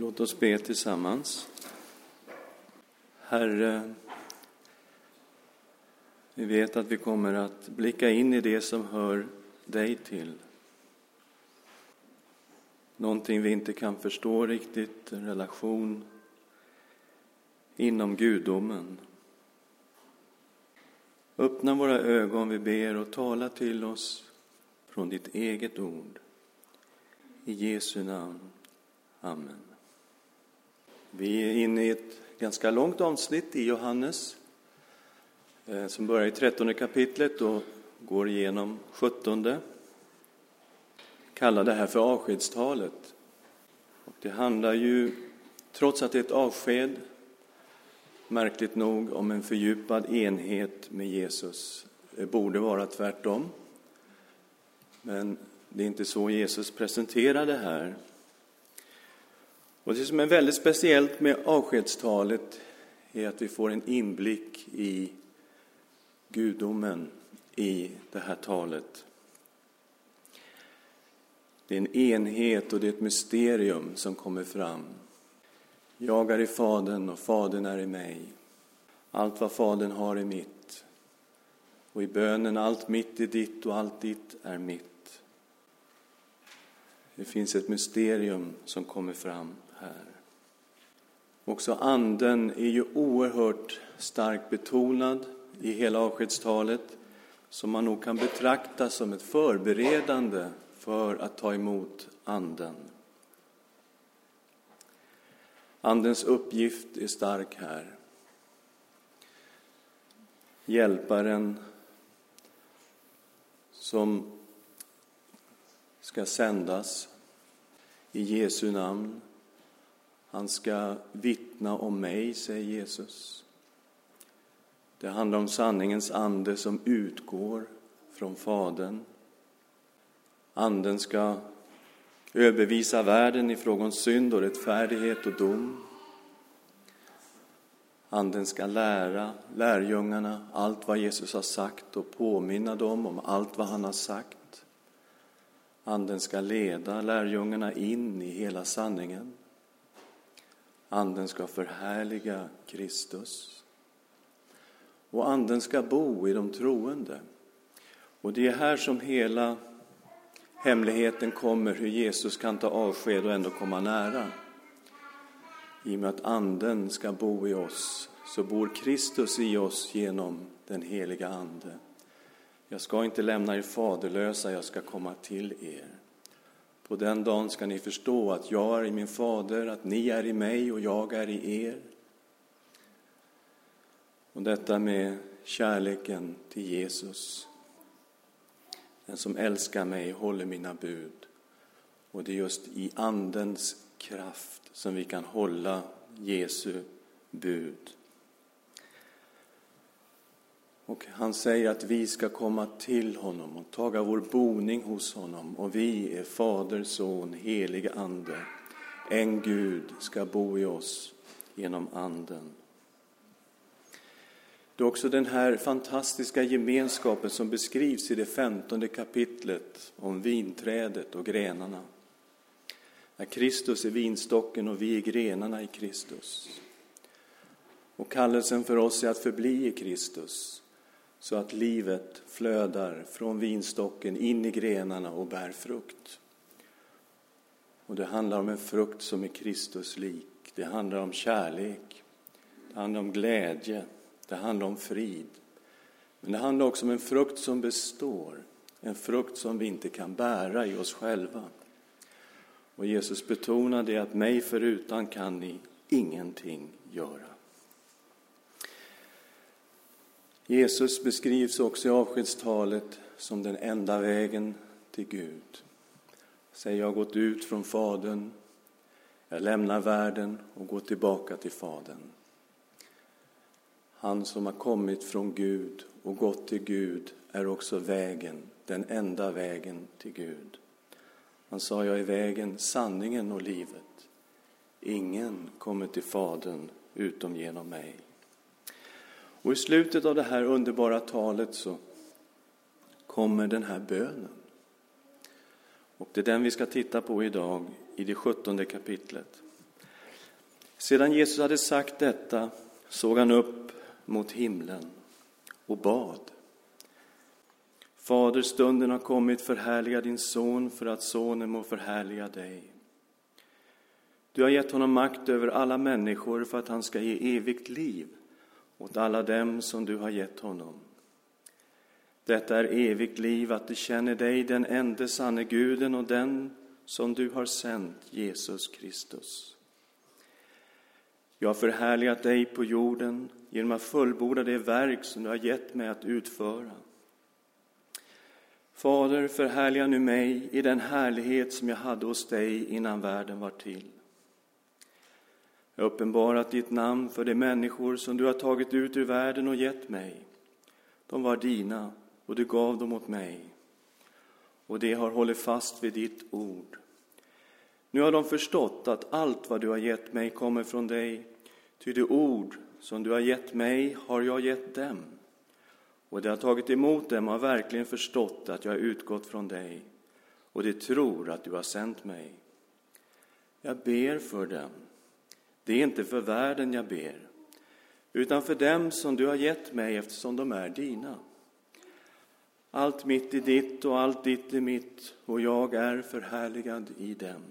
Låt oss be tillsammans. Herre, vi vet att vi kommer att blicka in i det som hör dig till. Någonting vi inte kan förstå riktigt, en relation inom gudomen. Öppna våra ögon, vi ber, och tala till oss från ditt eget ord. I Jesu namn. Amen. Vi är inne i ett ganska långt avsnitt i Johannes eh, som börjar i trettonde kapitlet och går igenom sjuttonde. Kallar det här för avskedstalet. Och det handlar ju, trots att det är ett avsked, märkligt nog om en fördjupad enhet med Jesus. Det borde vara tvärtom. Men det är inte så Jesus presenterar det här. Och det som är väldigt speciellt med avskedstalet är att vi får en inblick i gudomen i det här talet. Det är en enhet och det är ett mysterium som kommer fram. Jag är i Fadern och Fadern är i mig. Allt vad Fadern har är mitt. Och i bönen, allt mitt är ditt och allt ditt är mitt. Det finns ett mysterium som kommer fram här. Också anden är ju oerhört starkt betonad i hela avskedstalet som man nog kan betrakta som ett förberedande för att ta emot anden. Andens uppgift är stark här. Hjälparen som ska sändas i Jesu namn han ska vittna om mig, säger Jesus. Det handlar om sanningens ande som utgår från Fadern. Anden ska överbevisa världen i fråga om synd och rättfärdighet och dom. Anden ska lära lärjungarna allt vad Jesus har sagt och påminna dem om allt vad han har sagt. Anden ska leda lärjungarna in i hela sanningen. Anden ska förhärliga Kristus. Och Anden ska bo i de troende. Och det är här som hela hemligheten kommer, hur Jesus kan ta avsked och ändå komma nära. I och med att Anden ska bo i oss, så bor Kristus i oss genom den heliga Ande. Jag ska inte lämna er faderlösa, jag ska komma till er. På den dagen ska ni förstå att jag är i min fader, att ni är i mig och jag är i er. Och detta med kärleken till Jesus. Den som älskar mig håller mina bud. Och det är just i Andens kraft som vi kan hålla Jesu bud. Och han säger att vi ska komma till honom och taga vår boning hos honom. Och vi är Fader, Son, helig Ande. En Gud ska bo i oss genom Anden. Det är också den här fantastiska gemenskapen som beskrivs i det femtonde kapitlet om vinträdet och grenarna. När Kristus är vinstocken och vi är grenarna i Kristus. Och kallelsen för oss är att förbli i Kristus så att livet flödar från vinstocken in i grenarna och bär frukt. Och det handlar om en frukt som är Kristus lik. Det handlar om kärlek, det handlar om glädje, det handlar om frid. Men det handlar också om en frukt som består, en frukt som vi inte kan bära i oss själva. Och Jesus betonade att mig förutan kan ni ingenting göra. Jesus beskrivs också i avskedstalet som den enda vägen till Gud. Säg, jag har gått ut från Fadern, jag lämnar världen och går tillbaka till Fadern. Han som har kommit från Gud och gått till Gud är också vägen, den enda vägen till Gud. Han sa, jag är vägen, sanningen och livet. Ingen kommer till Fadern utom genom mig. Och i slutet av det här underbara talet så kommer den här bönen. Och det är den vi ska titta på idag i det sjuttonde kapitlet. Sedan Jesus hade sagt detta såg han upp mot himlen och bad. Fader, stunden har kommit, förhärliga din son för att sonen må förhärliga dig. Du har gett honom makt över alla människor för att han ska ge evigt liv åt alla dem som du har gett honom. Detta är evigt liv, att de känner dig, den ende sanne Guden och den som du har sänt, Jesus Kristus. Jag har förhärligat dig på jorden genom att fullborda det verk som du har gett mig att utföra. Fader, förhärliga nu mig i den härlighet som jag hade hos dig innan världen var till. Jag har uppenbarat ditt namn för de människor som du har tagit ut ur världen och gett mig. De var dina och du gav dem åt mig. Och de har hållit fast vid ditt ord. Nu har de förstått att allt vad du har gett mig kommer från dig, ty det ord som du har gett mig har jag gett dem. Och de har tagit emot dem och har verkligen förstått att jag har utgått från dig, och de tror att du har sänt mig. Jag ber för dem. Det är inte för världen jag ber, utan för dem som du har gett mig eftersom de är dina. Allt mitt är ditt och allt ditt är mitt, och jag är förhärligad i dem.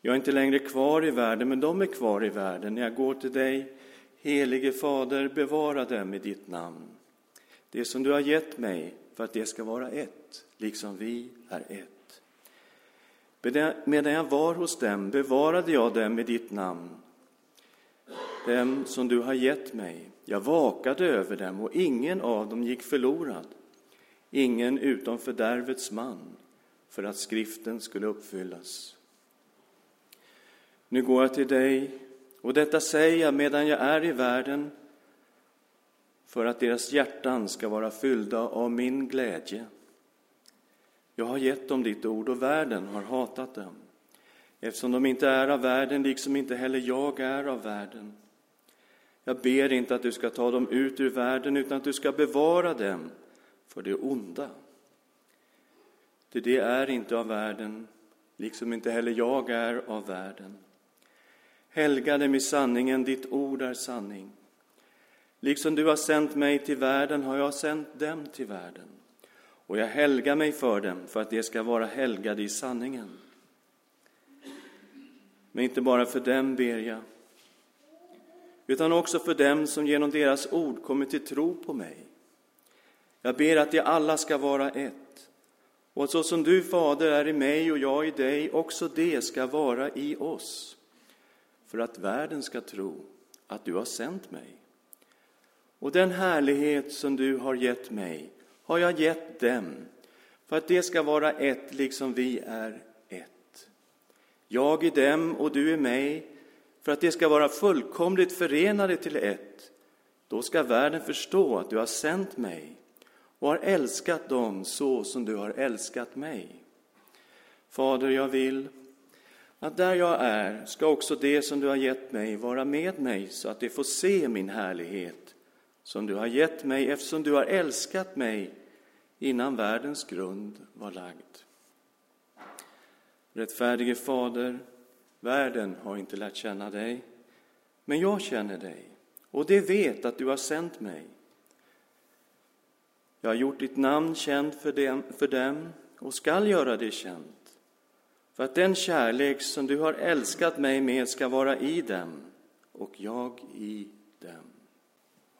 Jag är inte längre kvar i världen, men de är kvar i världen. När jag går till dig, helige Fader, bevara dem i ditt namn. Det som du har gett mig för att det ska vara ett, liksom vi är ett. Medan jag var hos dem bevarade jag dem i ditt namn, dem som du har gett mig. Jag vakade över dem och ingen av dem gick förlorad, ingen utom fördärvets man, för att skriften skulle uppfyllas. Nu går jag till dig, och detta säger jag medan jag är i världen, för att deras hjärtan ska vara fyllda av min glädje. Jag har gett dem ditt ord, och världen har hatat dem, eftersom de inte är av världen, liksom inte heller jag är av världen. Jag ber inte att du ska ta dem ut ur världen, utan att du ska bevara dem för det onda. Ty det är inte av världen, liksom inte heller jag är av världen. Helga dem i sanningen, ditt ord är sanning. Liksom du har sänt mig till världen har jag sänt dem till världen. Och jag helgar mig för dem, för att de ska vara helgade i sanningen. Men inte bara för dem ber jag, utan också för dem som genom deras ord kommer till tro på mig. Jag ber att de alla ska vara ett, och att så som du, Fader, är i mig och jag i dig, också det ska vara i oss för att världen ska tro att du har sänt mig. Och den härlighet som du har gett mig har jag gett dem för att det ska vara ett liksom vi är ett. Jag i dem och du i mig för att det ska vara fullkomligt förenade till ett. Då ska världen förstå att du har sänt mig och har älskat dem så som du har älskat mig. Fader, jag vill att där jag är ska också det som du har gett mig vara med mig så att de får se min härlighet som du har gett mig eftersom du har älskat mig innan världens grund var lagd. Rättfärdige Fader, världen har inte lärt känna dig, men jag känner dig och det vet att du har sänt mig. Jag har gjort ditt namn känt för dem, för dem och skall göra det känt för att den kärlek som du har älskat mig med ska vara i dem och jag i dem.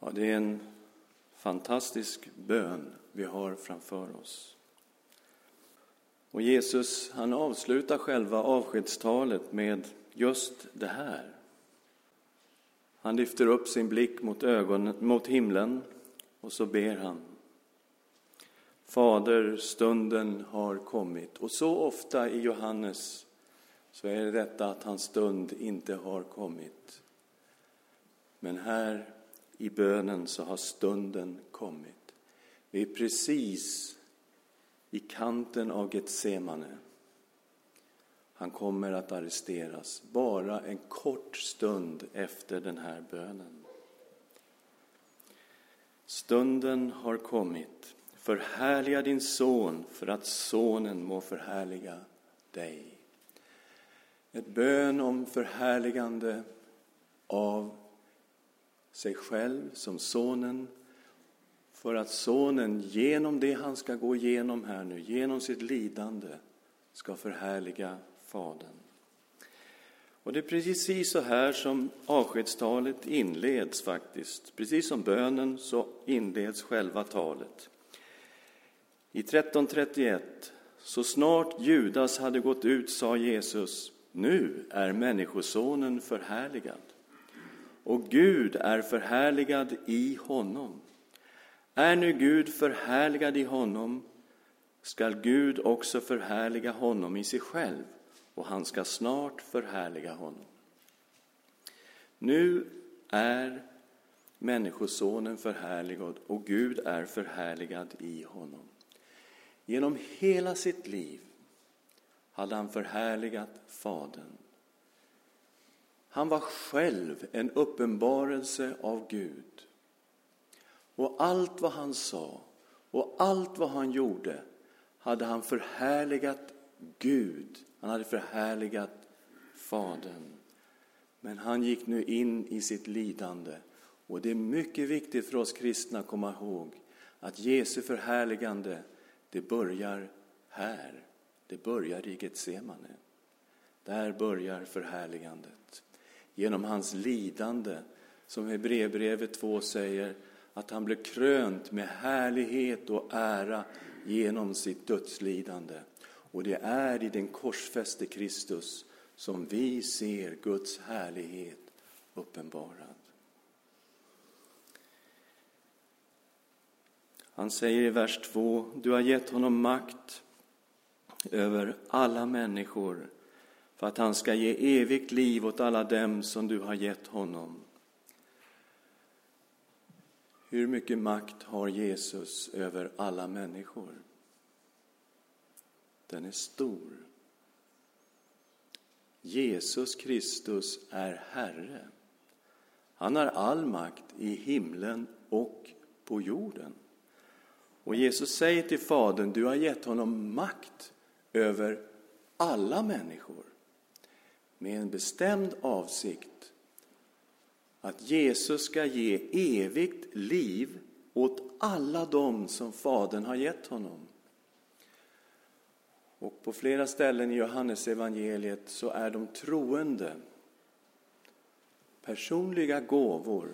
Ja, det är en fantastisk bön vi har framför oss. Och Jesus, han avslutar själva avskedstalet med just det här. Han lyfter upp sin blick mot, ögonen, mot himlen och så ber han. Fader, stunden har kommit. Och så ofta i Johannes så är det detta att hans stund inte har kommit. Men här i bönen så har stunden kommit. Vi är precis i kanten av Getsemane. Han kommer att arresteras bara en kort stund efter den här bönen. Stunden har kommit. Förhärliga din son för att sonen må förhärliga dig. Ett bön om förhärligande av sig själv som sonen för att sonen genom det han ska gå igenom här nu, genom sitt lidande, ska förhärliga Fadern. Och det är precis så här som avskedstalet inleds faktiskt. Precis som bönen så inleds själva talet. I 13.31, så snart Judas hade gått ut sa Jesus, nu är Människosonen förhärligad och Gud är förhärligad i honom. Är nu Gud förhärligad i honom skall Gud också förhärliga honom i sig själv och han ska snart förhärliga honom. Nu är Människosonen förhärligad och Gud är förhärligad i honom. Genom hela sitt liv hade han förhärligat Fadern. Han var själv en uppenbarelse av Gud. Och allt vad han sa och allt vad han gjorde hade han förhärligat Gud. Han hade förhärligat Fadern. Men han gick nu in i sitt lidande. Och det är mycket viktigt för oss kristna att komma ihåg att Jesu förhärligande, det börjar här. Det börjar i Getsemane. Där börjar förhärligandet. Genom hans lidande, som Hebreerbrevet 2 säger, att han blev krönt med härlighet och ära genom sitt dödslidande. Och det är i den korsfäste Kristus som vi ser Guds härlighet uppenbarad. Han säger i vers 2, du har gett honom makt över alla människor för att han ska ge evigt liv åt alla dem som du har gett honom. Hur mycket makt har Jesus över alla människor? Den är stor. Jesus Kristus är Herre. Han har all makt i himlen och på jorden. Och Jesus säger till Fadern, du har gett honom makt över alla människor med en bestämd avsikt att Jesus ska ge evigt liv åt alla dem som Fadern har gett honom. Och på flera ställen i Johannes evangeliet så är de troende personliga gåvor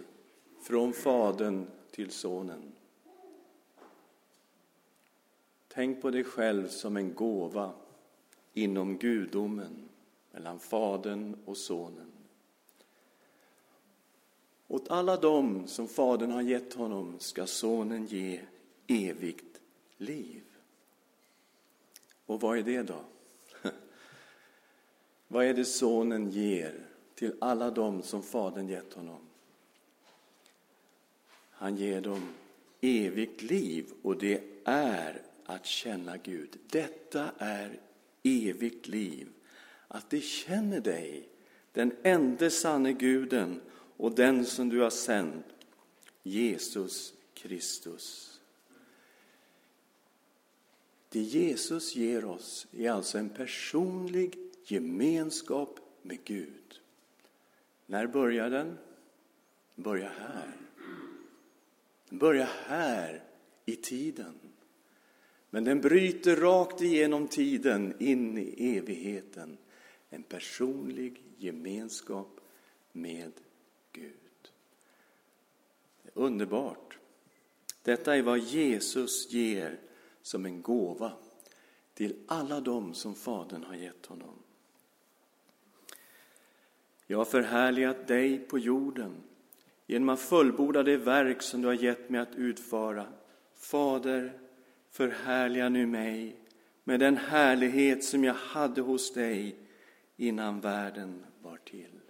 från Fadern till Sonen. Tänk på dig själv som en gåva inom gudomen, mellan Fadern och Sonen. Åt alla dem som Fadern har gett honom ska Sonen ge evigt liv. Och vad är det då? vad är det Sonen ger till alla dem som Fadern gett honom? Han ger dem evigt liv och det är att känna Gud. Detta är evigt liv. Att de känner dig, den enda sanne guden och den som du har sänt, Jesus Kristus. Det Jesus ger oss är alltså en personlig gemenskap med Gud. När börjar den? Den börjar här. Den börjar här i tiden. Men den bryter rakt igenom tiden in i evigheten. En personlig gemenskap med Gud. Det är underbart. Detta är vad Jesus ger som en gåva till alla dem som Fadern har gett honom. Jag har förhärligat dig på jorden genom att fullborda det verk som du har gett mig att utföra. Fader, förhärliga nu mig med den härlighet som jag hade hos dig innan världen var till.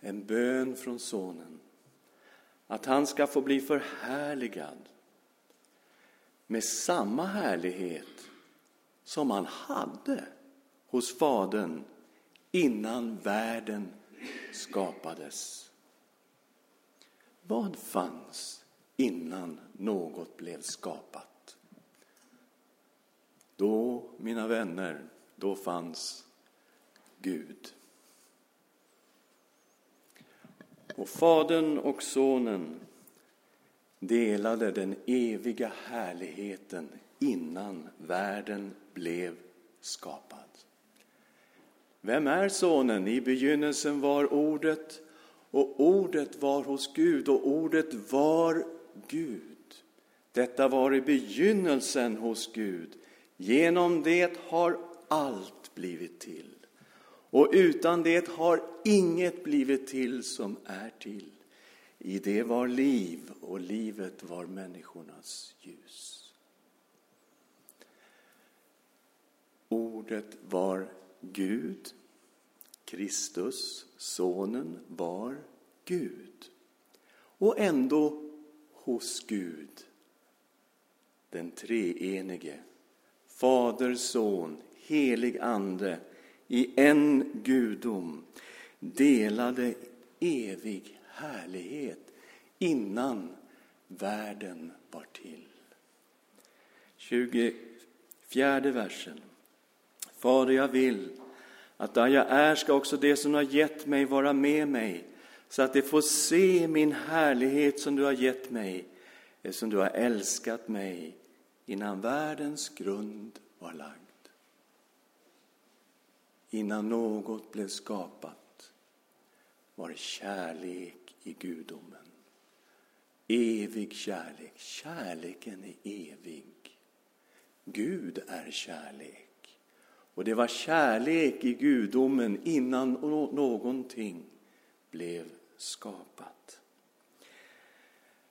En bön från Sonen att han ska få bli förhärligad med samma härlighet som han hade hos Fadern innan världen skapades. Vad fanns innan något blev skapat? Då, mina vänner, då fanns Gud. Och Fadern och Sonen delade den eviga härligheten innan världen blev skapad. Vem är Sonen? I begynnelsen var Ordet och Ordet var hos Gud och Ordet var Gud. Detta var i begynnelsen hos Gud. Genom det har allt blivit till. Och utan det har inget blivit till som är till. I det var liv och livet var människornas ljus. Ordet var Gud. Kristus, Sonen, var Gud. Och ändå hos Gud, den treenige, Fader, Son, helig Ande, i en gudom, delade evig härlighet innan världen var till. 24 versen. Fader, jag vill att där jag är ska också det som du har gett mig vara med mig, så att de får se min härlighet som du har gett mig, eftersom du har älskat mig innan världens grund var lagd. Innan något blev skapat var kärlek i gudomen. Evig kärlek. Kärleken är evig. Gud är kärlek. Och det var kärlek i gudomen innan någonting blev skapat.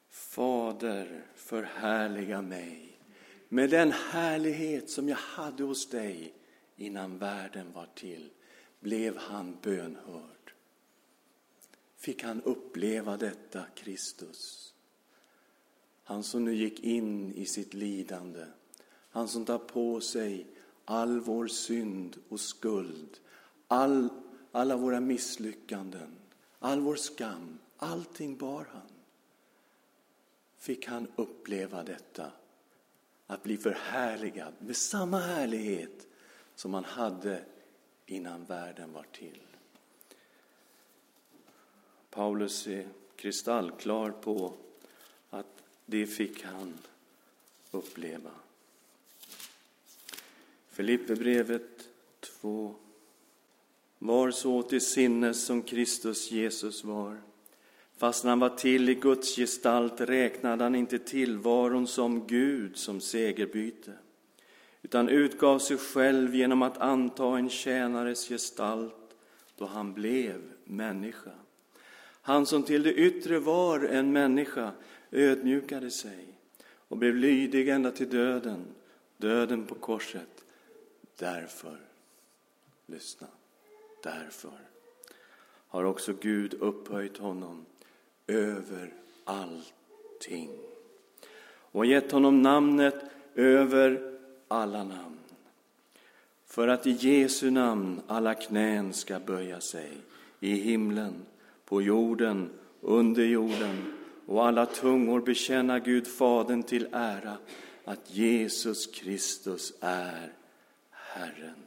Fader, förhärliga mig med den härlighet som jag hade hos dig innan världen var till. Blev han bönhörd? Fick han uppleva detta, Kristus? Han som nu gick in i sitt lidande, han som tar på sig all vår synd och skuld, all, alla våra misslyckanden, all vår skam, allting bar han. Fick han uppleva detta, att bli förhärligad med samma härlighet som han hade innan världen var till. Paulus är kristallklar på att det fick han uppleva. Filipperbrevet 2. Var så till sinnes som Kristus Jesus var. Fast han var till i Guds gestalt räknade han inte tillvaron som Gud som segerbyte, utan utgav sig själv genom att anta en tjänares gestalt då han blev människa. Han som till det yttre var en människa ödmjukade sig och blev lydig ända till döden, döden på korset. Därför, lyssna, därför har också Gud upphöjt honom över allting och gett honom namnet över alla namn. För att i Jesu namn alla knän ska böja sig i himlen, på jorden, under jorden och alla tungor bekänna Gud Fadern till ära att Jesus Kristus är Herren.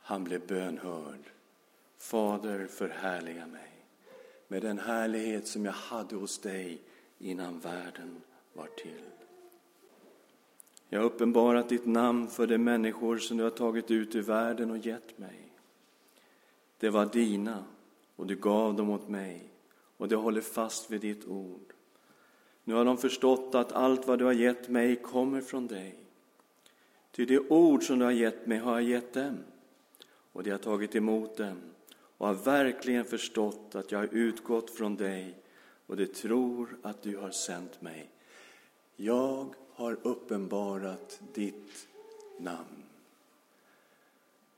Han blev bönhörd. Fader, förhärliga mig med den härlighet som jag hade hos dig innan världen var till. Jag har uppenbarat ditt namn för de människor som du har tagit ut ur världen och gett mig. Det var dina och du gav dem åt mig och de håller fast vid ditt ord. Nu har de förstått att allt vad du har gett mig kommer från dig Ty det ord som du har gett mig har jag gett dem, och de har tagit emot dem och har verkligen förstått att jag har utgått från dig och de tror att du har sänt mig. Jag har uppenbarat ditt namn.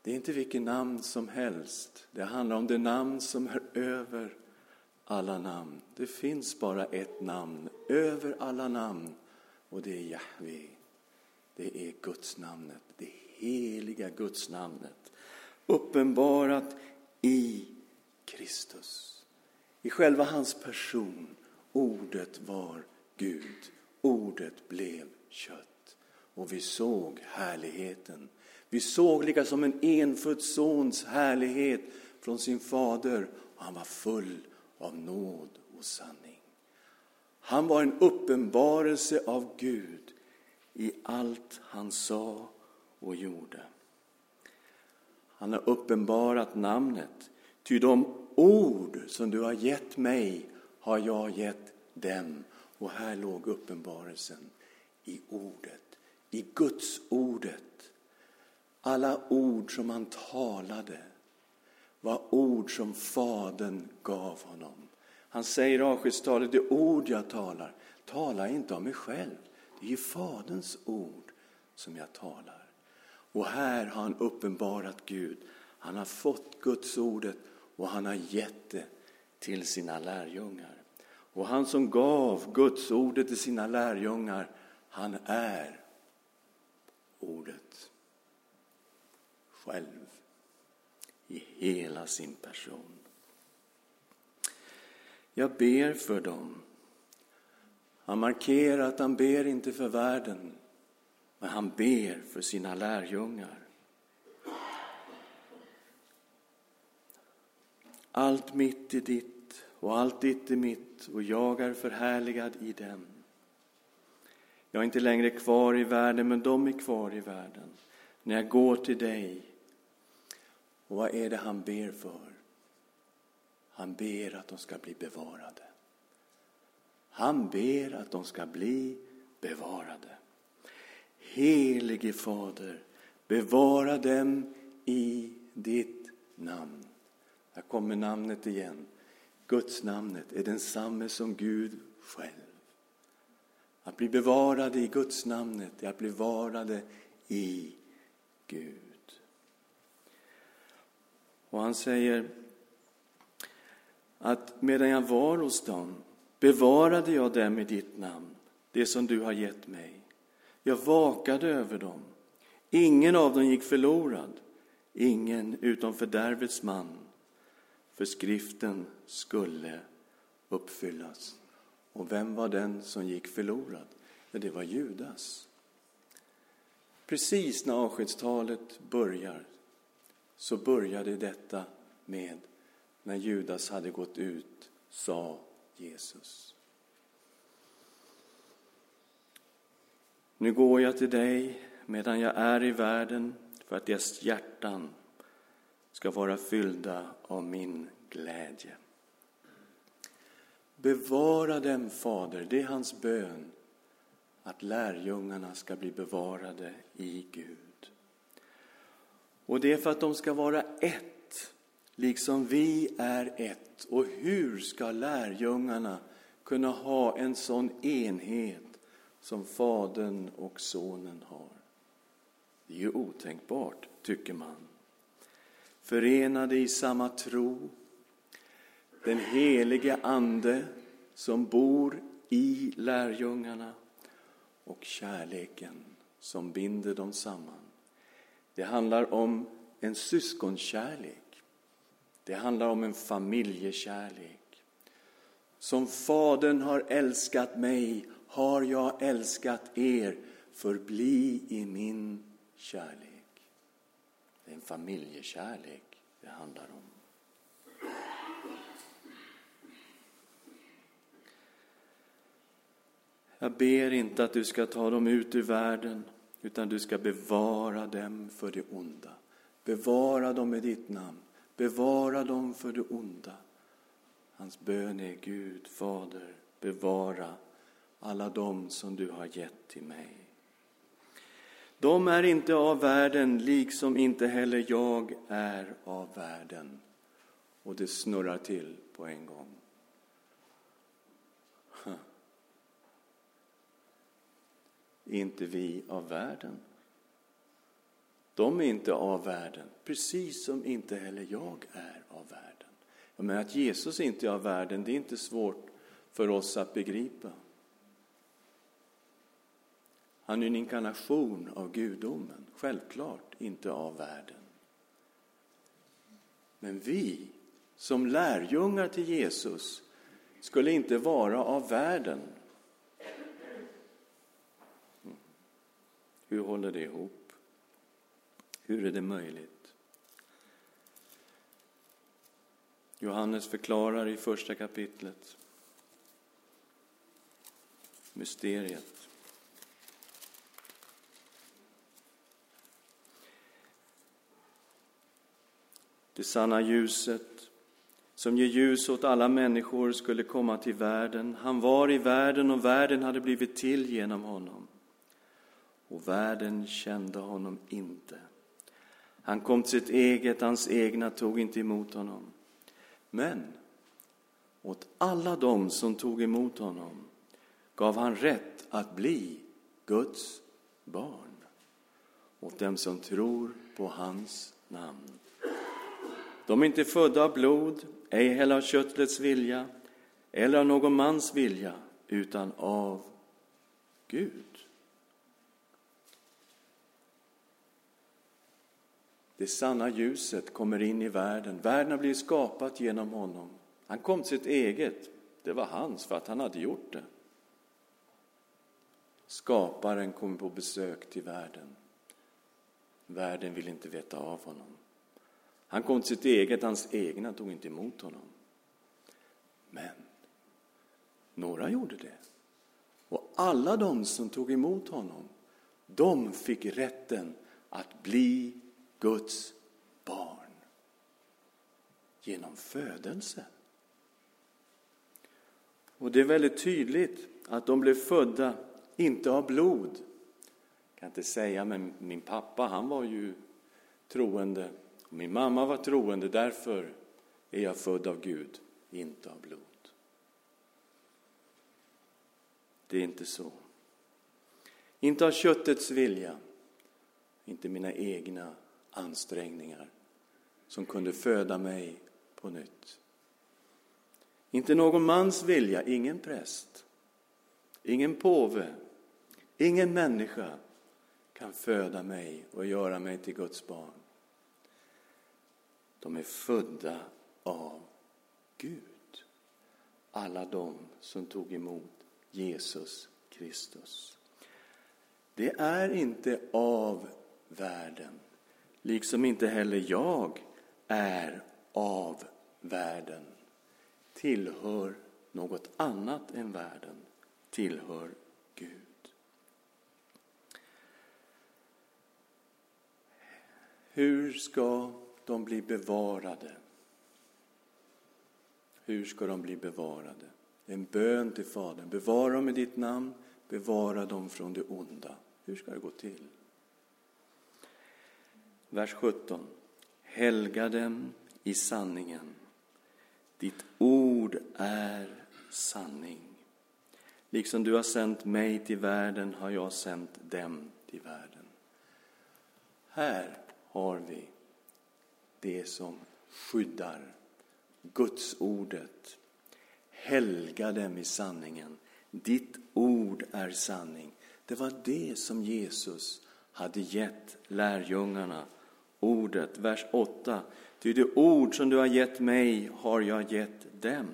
Det är inte vilket namn som helst. Det handlar om det namn som är över alla namn. Det finns bara ett namn över alla namn och det är Jahve det är Guds namnet, det heliga Guds namnet. Uppenbarat i Kristus. I själva hans person. Ordet var Gud. Ordet blev kött. Och vi såg härligheten. Vi såg lika som en enfödd sons härlighet från sin fader och han var full av nåd och sanning. Han var en uppenbarelse av Gud i allt han sa och gjorde. Han har uppenbarat namnet, ty de ord som du har gett mig har jag gett dem. Och här låg uppenbarelsen i ordet, i Guds ordet. Alla ord som han talade var ord som Fadern gav honom. Han säger i avskedstalet, det ord jag talar, talar inte av mig själv. Det är ju Faderns ord som jag talar. Och här har han uppenbarat Gud. Han har fått Guds ordet och han har gett det till sina lärjungar. Och han som gav Guds ordet till sina lärjungar, han är ordet själv i hela sin person. Jag ber för dem. Han markerar att han ber inte för världen, men han ber för sina lärjungar. Allt mitt i ditt och allt ditt är mitt och jag är förhärligad i dem. Jag är inte längre kvar i världen, men de är kvar i världen. När jag går till dig. Och vad är det han ber för? Han ber att de ska bli bevarade. Han ber att de ska bli bevarade. Helige Fader, bevara dem i ditt namn. Här kommer namnet igen. Guds namnet är densamme som Gud själv. Att bli bevarade i Guds namnet är att bli bevarade i Gud. Och han säger att medan jag var hos dem bevarade jag dem i ditt namn, det som du har gett mig. Jag vakade över dem. Ingen av dem gick förlorad, ingen utom fördärvets man, för skriften skulle uppfyllas. Och vem var den som gick förlorad? Ja, det var Judas. Precis när avskedstalet börjar så började detta med när Judas hade gått ut, sa Jesus. Nu går jag till dig medan jag är i världen för att deras hjärtan ska vara fyllda av min glädje. Bevara dem, Fader, det är hans bön, att lärjungarna ska bli bevarade i Gud. Och det är för att de ska vara ett, liksom vi är ett. Och hur ska lärjungarna kunna ha en sån enhet som Fadern och Sonen har? Det är ju otänkbart, tycker man. Förenade i samma tro, den helige Ande som bor i lärjungarna och kärleken som binder dem samman. Det handlar om en syskonkärlek. Det handlar om en familjekärlek. Som Fadern har älskat mig har jag älskat er. Förbli i min kärlek. Det är en familjekärlek det handlar om. Jag ber inte att du ska ta dem ut ur världen, utan du ska bevara dem för det onda. Bevara dem med ditt namn. Bevara dem för det onda. Hans bön är Gud, Fader, bevara alla dem som du har gett till mig. De är inte av världen, liksom inte heller jag är av världen. Och det snurrar till på en gång. Är inte vi av världen? De är inte av världen, precis som inte heller jag är av världen. Men att Jesus inte är av världen, det är inte svårt för oss att begripa. Han är en inkarnation av gudomen, självklart inte av världen. Men vi som lärjungar till Jesus skulle inte vara av världen. Hur håller det ihop? Hur är det möjligt? Johannes förklarar i första kapitlet mysteriet. Det sanna ljuset som ger ljus åt alla människor skulle komma till världen. Han var i världen och världen hade blivit till genom honom. Och världen kände honom inte. Han kom till sitt eget, hans egna tog inte emot honom. Men åt alla dem som tog emot honom gav han rätt att bli Guds barn. Åt dem som tror på hans namn. De är inte födda av blod, ej heller av köttets vilja eller av någon mans vilja, utan av Gud. Det sanna ljuset kommer in i världen. Världen har blivit skapat genom honom. Han kom till sitt eget. Det var hans för att han hade gjort det. Skaparen kom på besök till världen. Världen vill inte veta av honom. Han kom till sitt eget, hans egna tog inte emot honom. Men några gjorde det. Och alla de som tog emot honom, de fick rätten att bli Guds barn genom födelse. Och det är väldigt tydligt att de blev födda, inte av blod. Jag kan inte säga, men min pappa han var ju troende min mamma var troende, därför är jag född av Gud, inte av blod. Det är inte så. Inte av köttets vilja, inte mina egna ansträngningar som kunde föda mig på nytt. Inte någon mans vilja, ingen präst, ingen påve, ingen människa kan föda mig och göra mig till Guds barn. De är födda av Gud. Alla de som tog emot Jesus Kristus. Det är inte av världen, liksom inte heller jag är av världen, tillhör något annat än världen, tillhör Gud. Hur ska de blir bevarade. Hur ska de bli bevarade? En bön till Fadern. Bevara dem i ditt namn, bevara dem från det onda. Hur ska det gå till? Vers 17. Helga dem i sanningen. Ditt ord är sanning. Liksom du har sänt mig till världen har jag sänt dem till världen. Här har vi det som skyddar. Guds ordet. Helga dem i sanningen. Ditt ord är sanning. Det var det som Jesus hade gett lärjungarna. Ordet, vers 8. Ty det ord som du har gett mig har jag gett dem.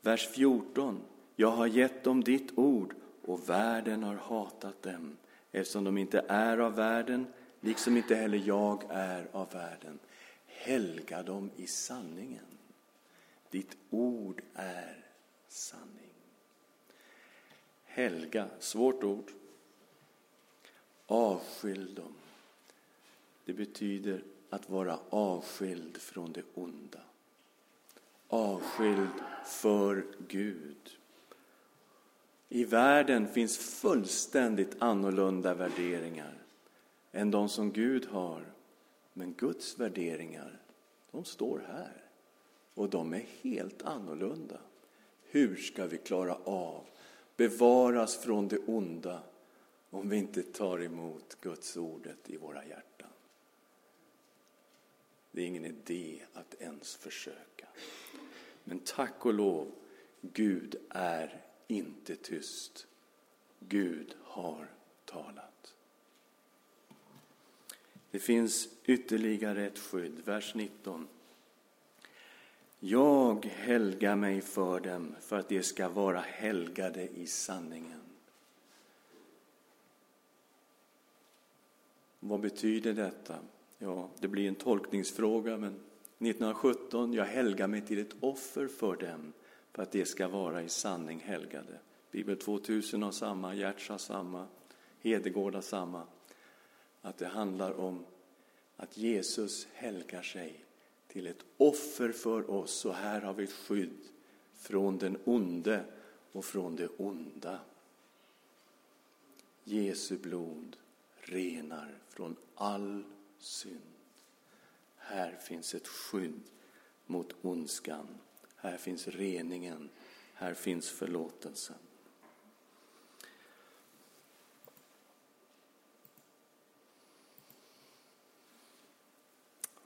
Vers 14. Jag har gett dem ditt ord och världen har hatat dem eftersom de inte är av världen liksom inte heller jag är av världen. Helga dem i sanningen. Ditt ord är sanning. Helga, svårt ord. Avskilj dem. Det betyder att vara avskild från det onda. Avskild för Gud. I världen finns fullständigt annorlunda värderingar än de som Gud har. Men Guds värderingar, de står här. Och de är helt annorlunda. Hur ska vi klara av, bevaras från det onda om vi inte tar emot Guds ordet i våra hjärtan? Det är ingen idé att ens försöka. Men tack och lov, Gud är inte tyst. Gud har talat. Det finns ytterligare ett skydd, vers 19. Jag helgar mig för dem för att de ska vara helgade i sanningen. Vad betyder detta? Ja, det blir en tolkningsfråga, men 1917, jag helgar mig till ett offer för dem, för att de ska vara i sanning helgade. Bibel 2000 har samma, Gertz har samma, Hedegård har samma. Att det handlar om att Jesus helgar sig till ett offer för oss. Och här har vi ett skydd från den onde och från det onda. Jesu blod renar från all synd. Här finns ett skydd mot ondskan. Här finns reningen. Här finns förlåtelsen.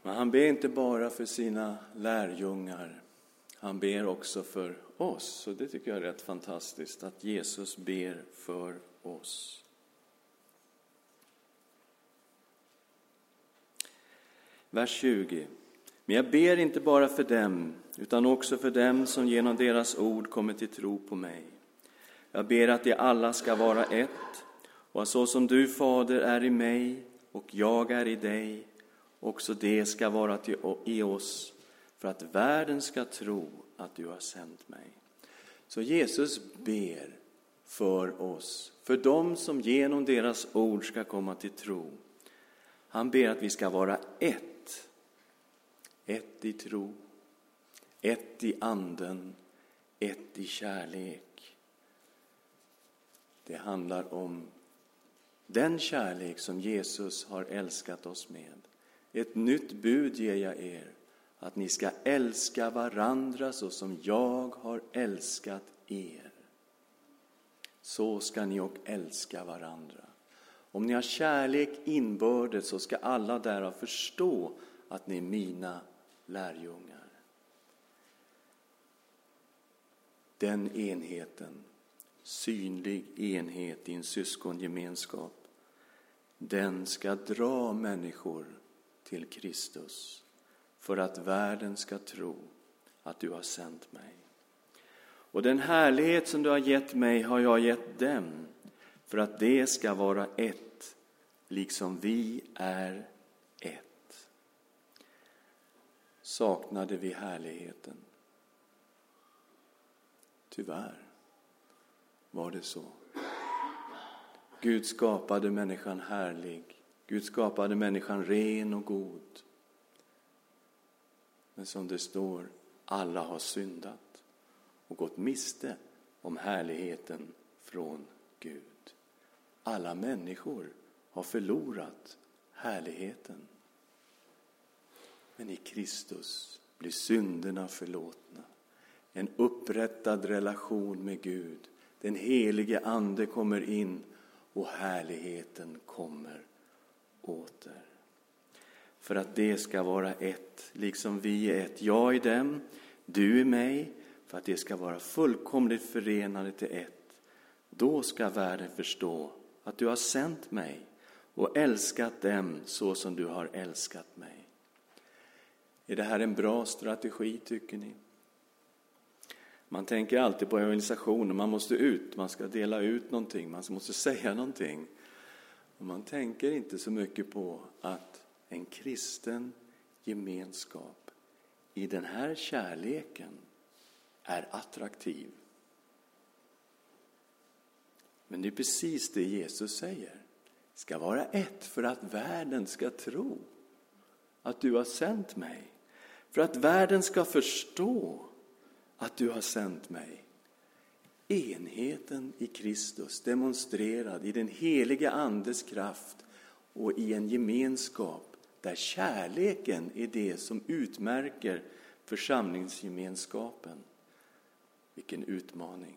Men han ber inte bara för sina lärjungar, han ber också för oss. Och det tycker jag är rätt fantastiskt, att Jesus ber för oss. Vers 20. Men jag ber inte bara för dem, utan också för dem som genom deras ord kommer till tro på mig. Jag ber att de alla ska vara ett, och att så som du, Fader, är i mig och jag är i dig, också det ska vara till, i oss, för att världen ska tro att du har sänt mig. Så Jesus ber för oss, för dem som genom deras ord ska komma till tro. Han ber att vi ska vara ett. Ett i tro, ett i anden, ett i kärlek. Det handlar om den kärlek som Jesus har älskat oss med. Ett nytt bud ger jag er, att ni ska älska varandra så som jag har älskat er. Så ska ni och älska varandra. Om ni har kärlek inbördes så ska alla därav förstå att ni är mina lärjungar. Den enheten, synlig enhet i en syskongemenskap, den ska dra människor till Kristus för att världen ska tro att du har sänt mig. Och den härlighet som du har gett mig har jag gett dem för att det ska vara ett, liksom vi är ett. Saknade vi härligheten? Tyvärr var det så. Gud skapade människan härlig Gud skapade människan ren och god. Men som det står, alla har syndat och gått miste om härligheten från Gud. Alla människor har förlorat härligheten. Men i Kristus blir synderna förlåtna. En upprättad relation med Gud. Den helige Ande kommer in och härligheten kommer åter. För att det ska vara ett, liksom vi är ett. Jag i dem, du i mig, för att det ska vara fullkomligt förenade till ett. Då ska världen förstå att du har sänt mig och älskat dem så som du har älskat mig. Är det här en bra strategi, tycker ni? Man tänker alltid på evangelisation, man måste ut, man ska dela ut någonting, man måste säga någonting. Och man tänker inte så mycket på att en kristen gemenskap i den här kärleken är attraktiv. Men det är precis det Jesus säger. ska vara ett för att världen ska tro att du har sänt mig. För att världen ska förstå att du har sänt mig enheten i Kristus demonstrerad i den helige Andes kraft och i en gemenskap där kärleken är det som utmärker församlingsgemenskapen. Vilken utmaning!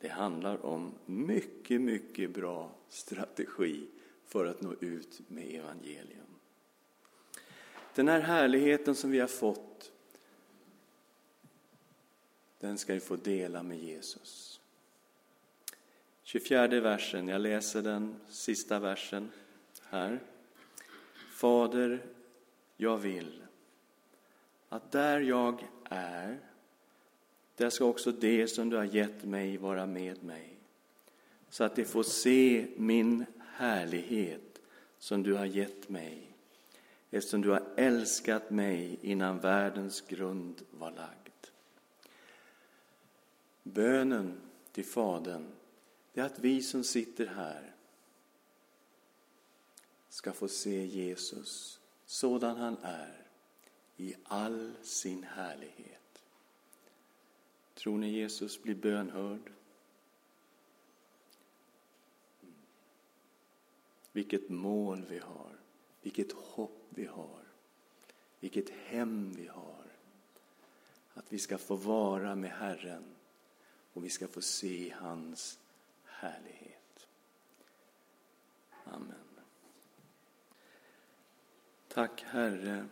Det handlar om mycket, mycket bra strategi för att nå ut med evangelium. Den här härligheten som vi har fått den ska vi få dela med Jesus. 24 versen, jag läser den sista versen här. Fader, jag vill att där jag är, där ska också det som du har gett mig vara med mig. så att de får se min härlighet som du har gett mig eftersom du har älskat mig innan världens grund var lagd. Bönen till Fadern det är att vi som sitter här ska få se Jesus sådan han är i all sin härlighet. Tror ni Jesus blir bönhörd? Vilket mål vi har, vilket hopp vi har, vilket hem vi har. Att vi ska få vara med Herren och vi ska få se hans härlighet. Amen. Tack Herre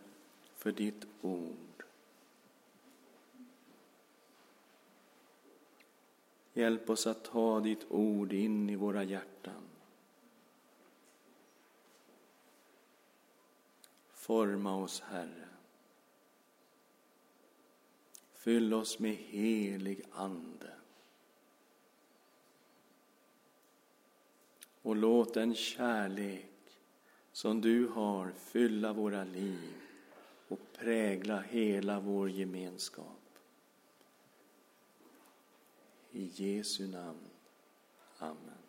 för ditt ord. Hjälp oss att ta ditt ord in i våra hjärtan. Forma oss, Herre. Fyll oss med helig Ande. Och låt den kärlek som du har fylla våra liv och prägla hela vår gemenskap. I Jesu namn. Amen.